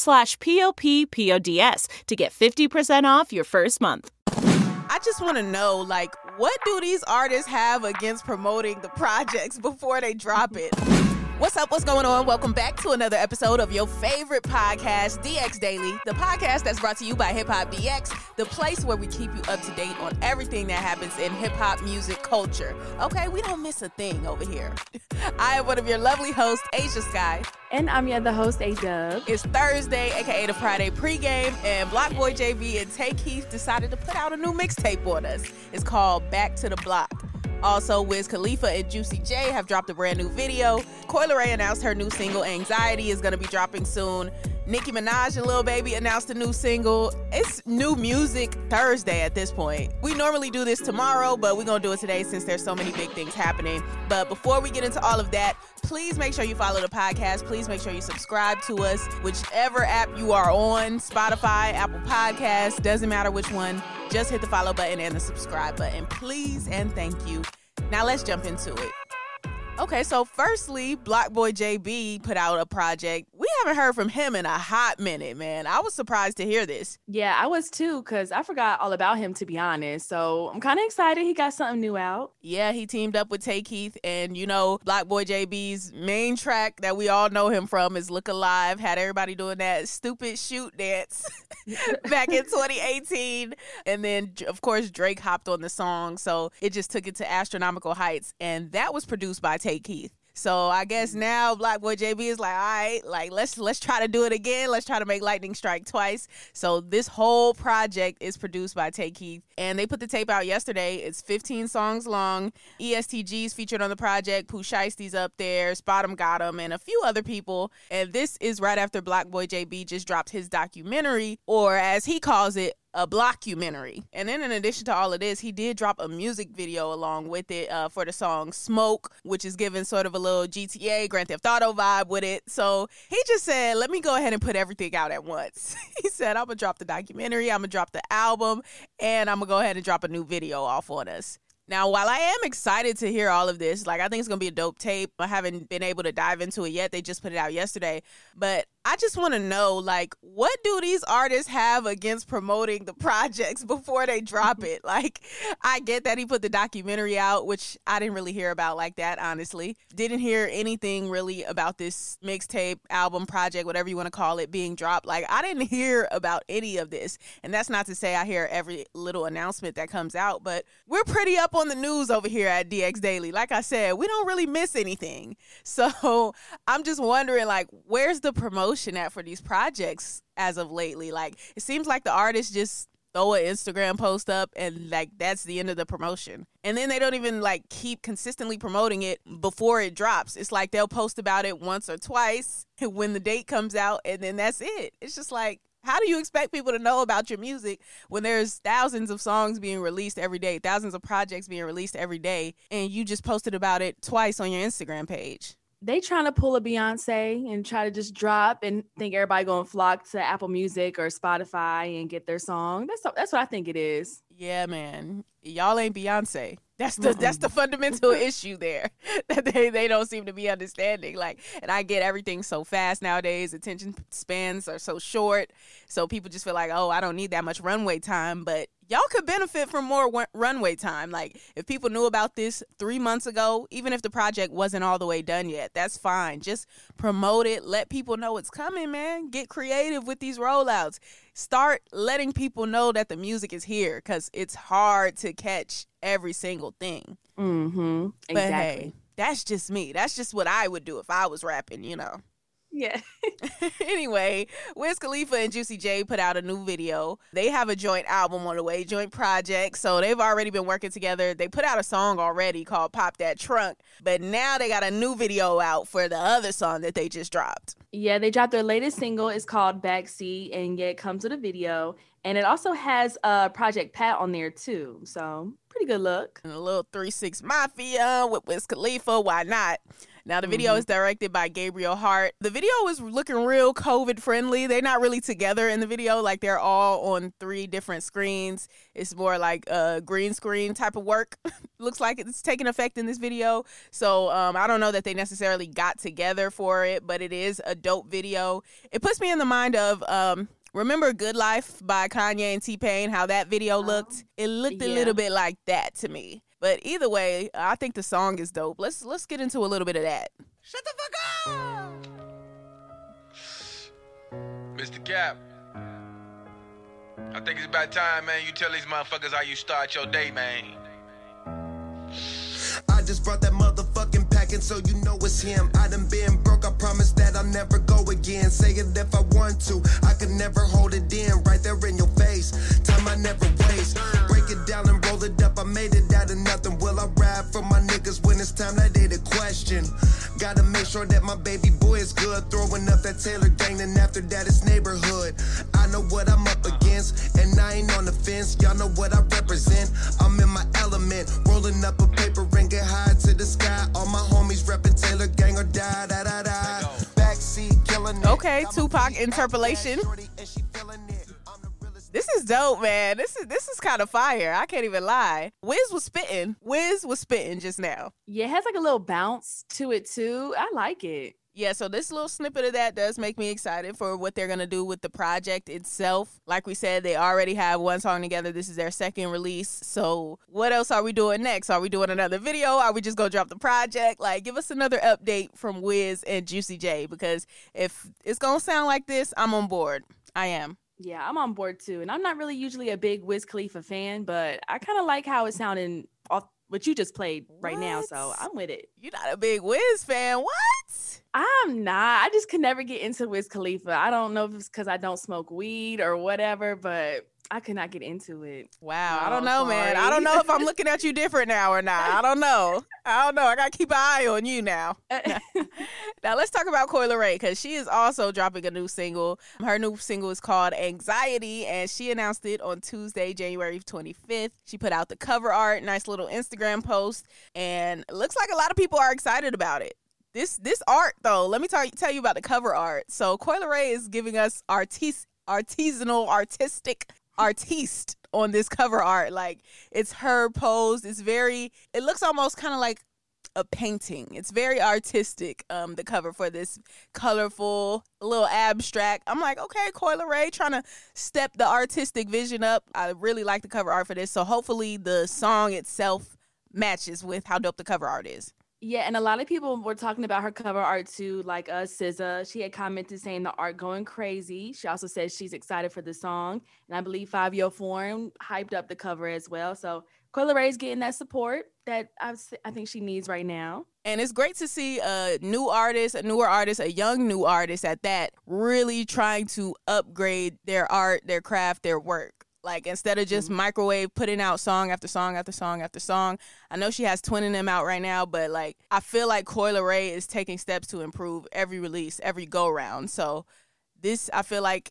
slash p-o-p-p-o-d-s to get 50% off your first month. I just want to know, like, what do these artists have against promoting the projects before they drop it? What's up? What's going on? Welcome back to another episode of your favorite podcast, DX Daily, the podcast that's brought to you by Hip Hop DX, the place where we keep you up to date on everything that happens in hip hop music culture. Okay, we don't miss a thing over here. I am one of your lovely hosts, Ashia Skye. And I'm your other host, Ayeeedubb. It's Thursday, aka the Friday pregame, and BlocBoy JB and Tay Keith decided to put out a new mixtape on us. It's called Back to the Block. Also, Wiz Khalifa and Juicy J have dropped a brand new video. Coi Leray announced her new single, Anxiety, is going to be dropping soon. Nicki Minaj and Lil Baby announced a new single. It's new music Thursday at this point. We normally do this tomorrow, but we're going to do it today since there's so many big things happening. But before we get into all of that, please make sure you follow the podcast. Please make sure you subscribe to us, whichever app you are on Spotify, Apple Podcasts, doesn't matter which one. Just hit the follow button and the subscribe button, please, and thank you. Now let's jump into it. Okay, so firstly, BlocBoy JB put out a project. We haven't heard from him in a hot minute, man. I was surprised to hear this. Yeah, I was too, because I forgot all about him, to be honest. So I'm kind of excited he got something new out. Yeah, he teamed up with Tay Keith, and you know, BlocBoy JB's main track that we all know him from is Look Alive. Had everybody doing that stupid shoot dance back in 2018. And then, of course, Drake hopped on the song. So it just took it to astronomical heights. And that was produced by Tay Keith. So I guess mm-hmm. now BlocBoy JB is like, all right, like let's let's try to do it again. Let's try to make lightning strike twice. So this whole project is produced by Tay Keith, and they put the tape out yesterday. It's 15 songs long. EST Gee's featured on the project. Pooh Shiesty's up there. Spotemgotem, and a few other people. And this is right after BlocBoy JB just dropped his documentary, or as he calls it, a blockumentary. And then in addition to all of this, he did drop a music video along with it uh, for the song Smoke, which is giving sort of a little GTA Grand Theft Auto vibe with it. So he just said, let me go ahead and put everything out at once. he said, I'm going to drop the documentary, I'm going to drop the album, and I'm going to go ahead and drop a new video off on us. Now, while I am excited to hear all of this, like I think it's gonna be a dope tape. I haven't been able to dive into it yet. They just put it out yesterday. But I just want to know, like, what do these artists have against promoting the projects before they drop it? Like, I get that he put the documentary out, which I didn't really hear about like that, honestly. Didn't hear anything really about this mixtape, album, project, whatever you want to call it, being dropped. Like, I didn't hear about any of this. And that's not to say I hear every little announcement that comes out, but we're pretty up on the news over here at DX Daily. Like I said, we don't really miss anything. So I'm just wondering, like, where's the promotion at for these projects as of lately? Like, it seems like the artists just throw an Instagram post up and like that's the end of the promotion. And then they don't even like keep consistently promoting it before it drops. It's like they'll post about it once or twice when the date comes out and then that's it. It's just like how do you expect people to know about your music when there's thousands of songs being released every day, thousands of projects being released every day, and you just posted about it twice on your Instagram page? They trying to pull a Beyonce and try to just drop and think everybody gonna flock to Apple Music or Spotify and get their song. That's that's what I think it is. Yeah, man. Y'all ain't Beyonce. That's the that's the fundamental issue there that they, they don't seem to be understanding. Like, and I get everything so fast nowadays. Attention spans are so short, so people just feel like, oh, I don't need that much runway time. But y'all could benefit from more w- runway time. Like, if people knew about this three months ago, even if the project wasn't all the way done yet, that's fine. Just promote it. Let people know it's coming, man. Get creative with these rollouts. Start letting people know that the music is here because it's hard to catch every single thing. Mm-hmm. Exactly. But hey, that's just me. That's just what I would do if I was rapping, you know. Yeah. anyway, Wiz Khalifa and Juicy J put out a new video. They have a joint album on the way, joint project. So they've already been working together. They put out a song already called Pop That Trunk, but now they got a new video out for the other song that they just dropped. Yeah, they dropped their latest single. It's called Backseat, and yeah, it comes with a video. And it also has uh, Project Pat on there too. So pretty good look. And a little 3 6 Mafia with Wiz Khalifa. Why not? Now, the video mm-hmm. is directed by Gabriel Hart. The video is looking real COVID friendly. They're not really together in the video, like they're all on three different screens. It's more like a green screen type of work. Looks like it's taking effect in this video. So um, I don't know that they necessarily got together for it, but it is a dope video. It puts me in the mind of um, Remember Good Life by Kanye and T Pain, how that video looked? It looked a little bit like that to me. But either way, I think the song is dope. Let's let's get into a little bit of that. Shut the fuck up! Mr. Cap. I think it's about time, man, you tell these motherfuckers how you start your day, man. I just brought that motherfucking packing so you know it's him. I done been broke, I promise that I'll never go again. Say it if I want to, I could never hold it in right there in your face. Time I never waste. Break it down and roll it up, I made it out of nothing. Will I ride for my niggas when it's time? That ain't a question. Gotta make sure that my baby boy is good. Throwing up that Taylor gang, and after that it's neighborhood. I know what I'm up against, and I ain't on the fence. Y'all know what I represent. I'm in my element, rolling up a paper ring get high to the sky. All my homies reppin' Taylor gang or die, da da da. Backseat killing Okay, Tupac interpolation. This is dope, man. This is this is kind of fire. I can't even lie. Wiz was spitting. Wiz was spitting just now. Yeah, it has like a little bounce to it too. I like it yeah, so this little snippet of that does make me excited for what they're going to do with the project itself. Like we said, they already have one song together. This is their second release. So, what else are we doing next? Are we doing another video? Are we just going to drop the project? Like, give us another update from Wiz and Juicy J because if it's going to sound like this, I'm on board. I am. Yeah, I'm on board too. And I'm not really usually a big Wiz Khalifa fan, but I kind of like how it's sounding off what you just played right what? now. So I'm with it. You're not a big Wiz fan. What? I'm not. I just could never get into Wiz Khalifa. I don't know if it's because I don't smoke weed or whatever, but I could not get into it. Wow, no, I don't know, sorry. man. I don't know if I'm looking at you different now or not. I don't know. I don't know. I gotta keep an eye on you now. now let's talk about Coi Leray because she is also dropping a new single. Her new single is called Anxiety, and she announced it on Tuesday, January 25th. She put out the cover art, nice little Instagram post, and looks like a lot of people are excited about it this this art though let me tell you, tell you about the cover art so Coi Leray is giving us artis- artisanal artistic artiste on this cover art. Like it's her pose. It's very. It looks almost kind of like a painting. It's very artistic. Um, the cover for this colorful, little abstract. I'm like, okay, Coi Leray trying to step the artistic vision up. I really like the cover art for this. So hopefully the song itself matches with how dope the cover art is. Yeah, and a lot of people were talking about her cover art too, like uh SZA. She had commented saying the art going crazy. She also said she's excited for the song, and I believe Fivio Foreign hyped up the cover as well. So Coi Leray is getting that support that I, I think she needs right now. And it's great to see a new artist, a newer artist, a young new artist at that, really trying to upgrade their art, their craft, their work. Like instead of just mm-hmm. microwave putting out song after song after song after song. I know she has twinning them out right now, but like I feel like Coi Ray is taking steps to improve every release, every go round. So this I feel like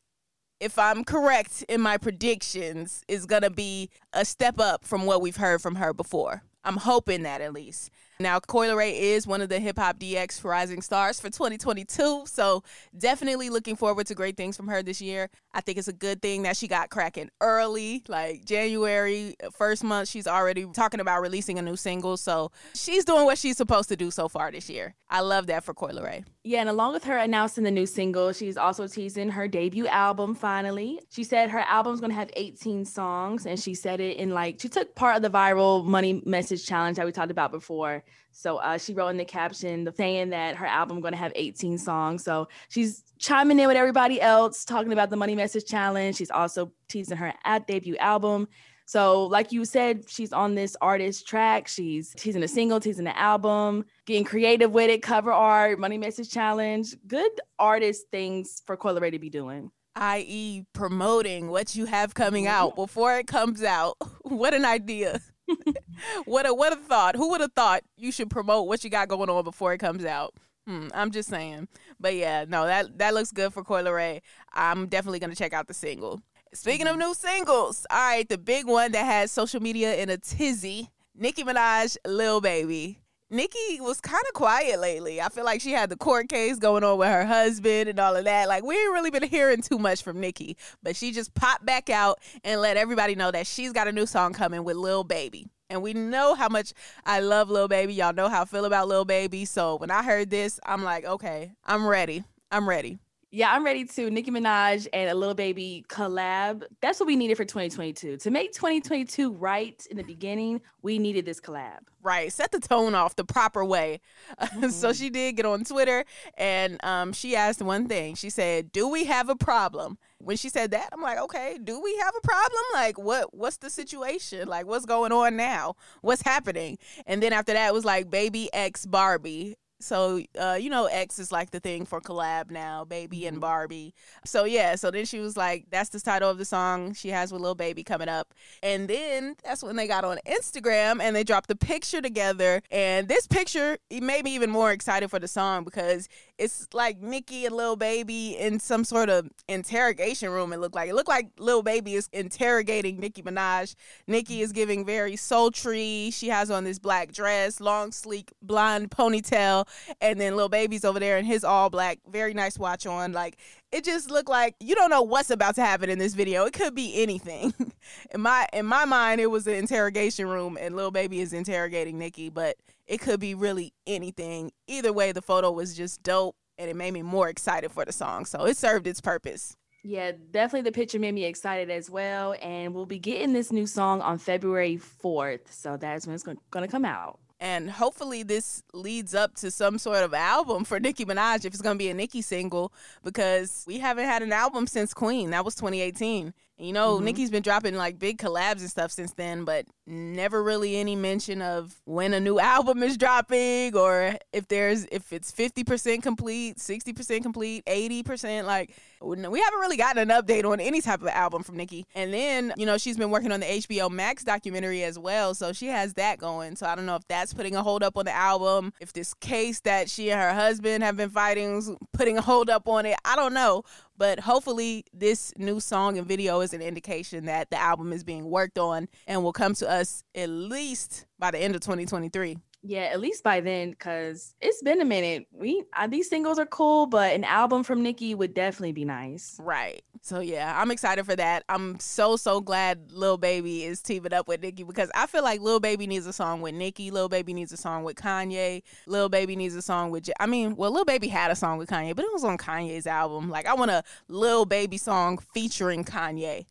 if I'm correct in my predictions, is gonna be a step up from what we've heard from her before. I'm hoping that at least. Now, Coi Ray is one of the Hip Hop DX Rising Stars for 2022. So, definitely looking forward to great things from her this year. I think it's a good thing that she got cracking early, like January, first month, she's already talking about releasing a new single. So, she's doing what she's supposed to do so far this year. I love that for Coi Leray. Yeah, and along with her announcing the new single, she's also teasing her debut album finally. She said her album's to have 18 songs, and she said it in like, she took part of the viral money message challenge that we talked about before. So uh, she wrote in the caption saying that her album to have 18 songs. So she's chiming in with everybody else, talking about the money message challenge. She's also teasing her at debut album. So, like you said, she's on this artist track. She's teasing a single, teasing an album, getting creative with it, cover art, money message challenge. Good artist things for Coi Leray to be doing. I.e., promoting what you have coming mm-hmm. out before it comes out. what an idea. what a what a thought. Who would have thought you should promote what you got going on before it comes out? Hmm, I'm just saying. But yeah, no, that that looks good for Coi Leray. I'm definitely gonna check out the single. Speaking of new singles, all right, the big one that has social media in a tizzy, Nicki Minaj, Lil Baby. Nicki was kind of quiet lately. I feel like she had the court case going on with her husband and all of that. Like we ain't really been hearing too much from Nicki, but she just popped back out and let everybody know that she's got a new song coming with Lil Baby. And we know how much I love Lil Baby. Y'all know how I feel about Lil Baby. So when I heard this, I'm like, okay, I'm ready. I'm ready. Yeah, I'm ready to Nicki Minaj and a Lil Baby collab. That's what we needed for 2022. To make 2022 right in the beginning, we needed this collab. Right. Set the tone off the proper way. Mm-hmm. so she did get on Twitter and um, she asked one thing. She said, Do we have a problem? When she said that, I'm like, okay, do we have a problem? Like, what what's the situation? Like, what's going on now? What's happening? And then after that it was like baby X Barbie so uh, you know x is like the thing for collab now baby and mm-hmm. barbie so yeah so then she was like that's the title of the song she has with Lil Baby coming up and then that's when they got on instagram and they dropped the picture together and this picture it made me even more excited for the song because it's like Nicki and Lil Baby in some sort of interrogation room. It looked like it looked like Lil Baby is interrogating Nicki Minaj. Nicki is giving very sultry. She has on this black dress, long sleek blonde ponytail, and then Lil Baby's over there in his all black, very nice watch on. Like it just looked like you don't know what's about to happen in this video. It could be anything. in my in my mind, it was an interrogation room, and Lil Baby is interrogating Nicki, but it could be really anything. Either way, the photo was just dope, and it made me more excited for the song. So it served its purpose. Yeah, definitely the picture made me excited as well. And we'll be getting this new song on February 4th. So that's when it's going to come out. And hopefully, this leads up to some sort of album for Nicki Minaj if it's going to be a Nicki single, because we haven't had an album since Queen. That was 2018. You know, mm-hmm. Nicki's been dropping like big collabs and stuff since then, but never really any mention of when a new album is dropping or if there's if it's 50% complete, 60% complete, 80% like we haven't really gotten an update on any type of album from Nicki. And then, you know, she's been working on the HBO Max documentary as well, so she has that going. So I don't know if that's putting a hold up on the album, if this case that she and her husband have been fighting is putting a hold up on it. I don't know. But hopefully, this new song and video is an indication that the album is being worked on and will come to us at least by the end of 2023. Yeah, at least by then, because it's been a minute. We uh, these singles are cool, but an album from Nicki would definitely be nice. Right. So yeah, I'm excited for that. I'm so so glad Lil Baby is teaming up with Nicki because I feel like Lil Baby needs a song with Nicki. Lil Baby needs a song with Kanye. Lil Baby needs a song with. J- I mean, well, Lil Baby had a song with Kanye, but it was on Kanye's album. Like I want a Lil Baby song featuring Kanye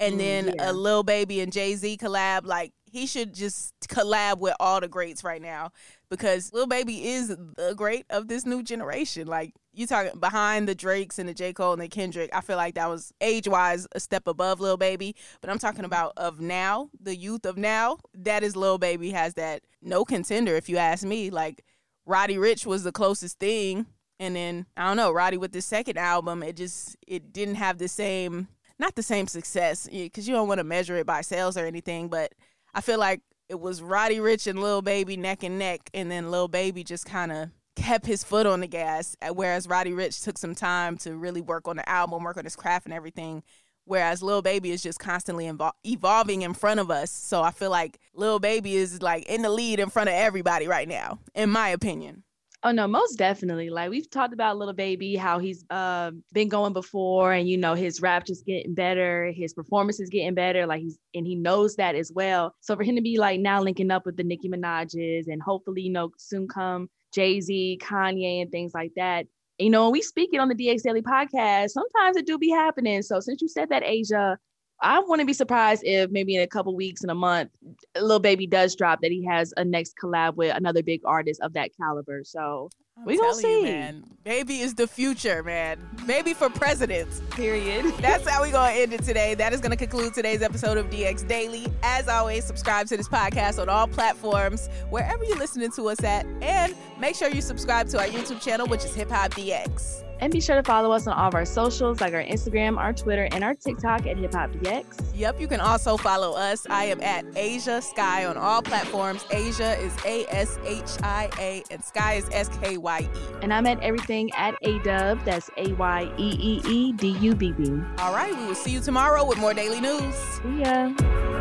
and mm, then yeah. a Lil Baby and Jay Z collab. Like he should just collab with all the greats right now because Lil Baby is the great of this new generation. Like you talking behind the Drakes and the J Cole and the Kendrick, I feel like that was age wise a step above Lil Baby. But I'm talking about of now, the youth of now. That is Lil Baby has that no contender if you ask me. Like Roddy Ricch was the closest thing. And then I don't know, Roddy with the second album, it just it didn't have the same not the same success because you don't want to measure it by sales or anything, but I feel like it was Roddy Ricch and Lil Baby neck and neck, and then Lil Baby just kind of kept his foot on the gas, uh, whereas Roddy Ricch took some time to really work on the album, work on his craft and everything. whereas Lil Baby is just constantly evol- evolving in front of us. So I feel like Lil Baby is like in the lead in front of everybody right now, in my opinion. Oh no, most definitely. Like we've talked about Lil Baby, how he's uh, been going before, and you know his rap just getting better, his performance is getting better. Like he's and he knows that as well. So for him to be like now linking up with the Nicki Minaj's and hopefully you know soon come Jay Z, Kanye, and things like that. You know, when we speak it on the DX Daily podcast, sometimes it do be happening. So since you said that, Ashia, I wouldn't be surprised if maybe in a couple weeks in a month, Lil Baby does drop that he has a next collab with another big artist of that caliber. So I'm we gonna telling you, see. man. Baby is the future, man. Baby for presidents. Period. That's how we gonna end it today. That is gonna conclude today's episode of DX Daily. As always, subscribe to this podcast on all platforms, wherever you're listening to us at, and make sure you subscribe to our YouTube channel, which is Hip Hop DX. And be sure to follow us on all of our socials, like our Instagram, our Twitter, and our TikTok at Hip Hop DX. Yep, you can also follow us. I am at Ashia Skye on all platforms. Ashia is A S H I A, and Skye is S K Y E. And I'm at everything at Ayeeedubb. That's A Y E E E D U B B. All right, we will see you tomorrow with more daily news. See ya.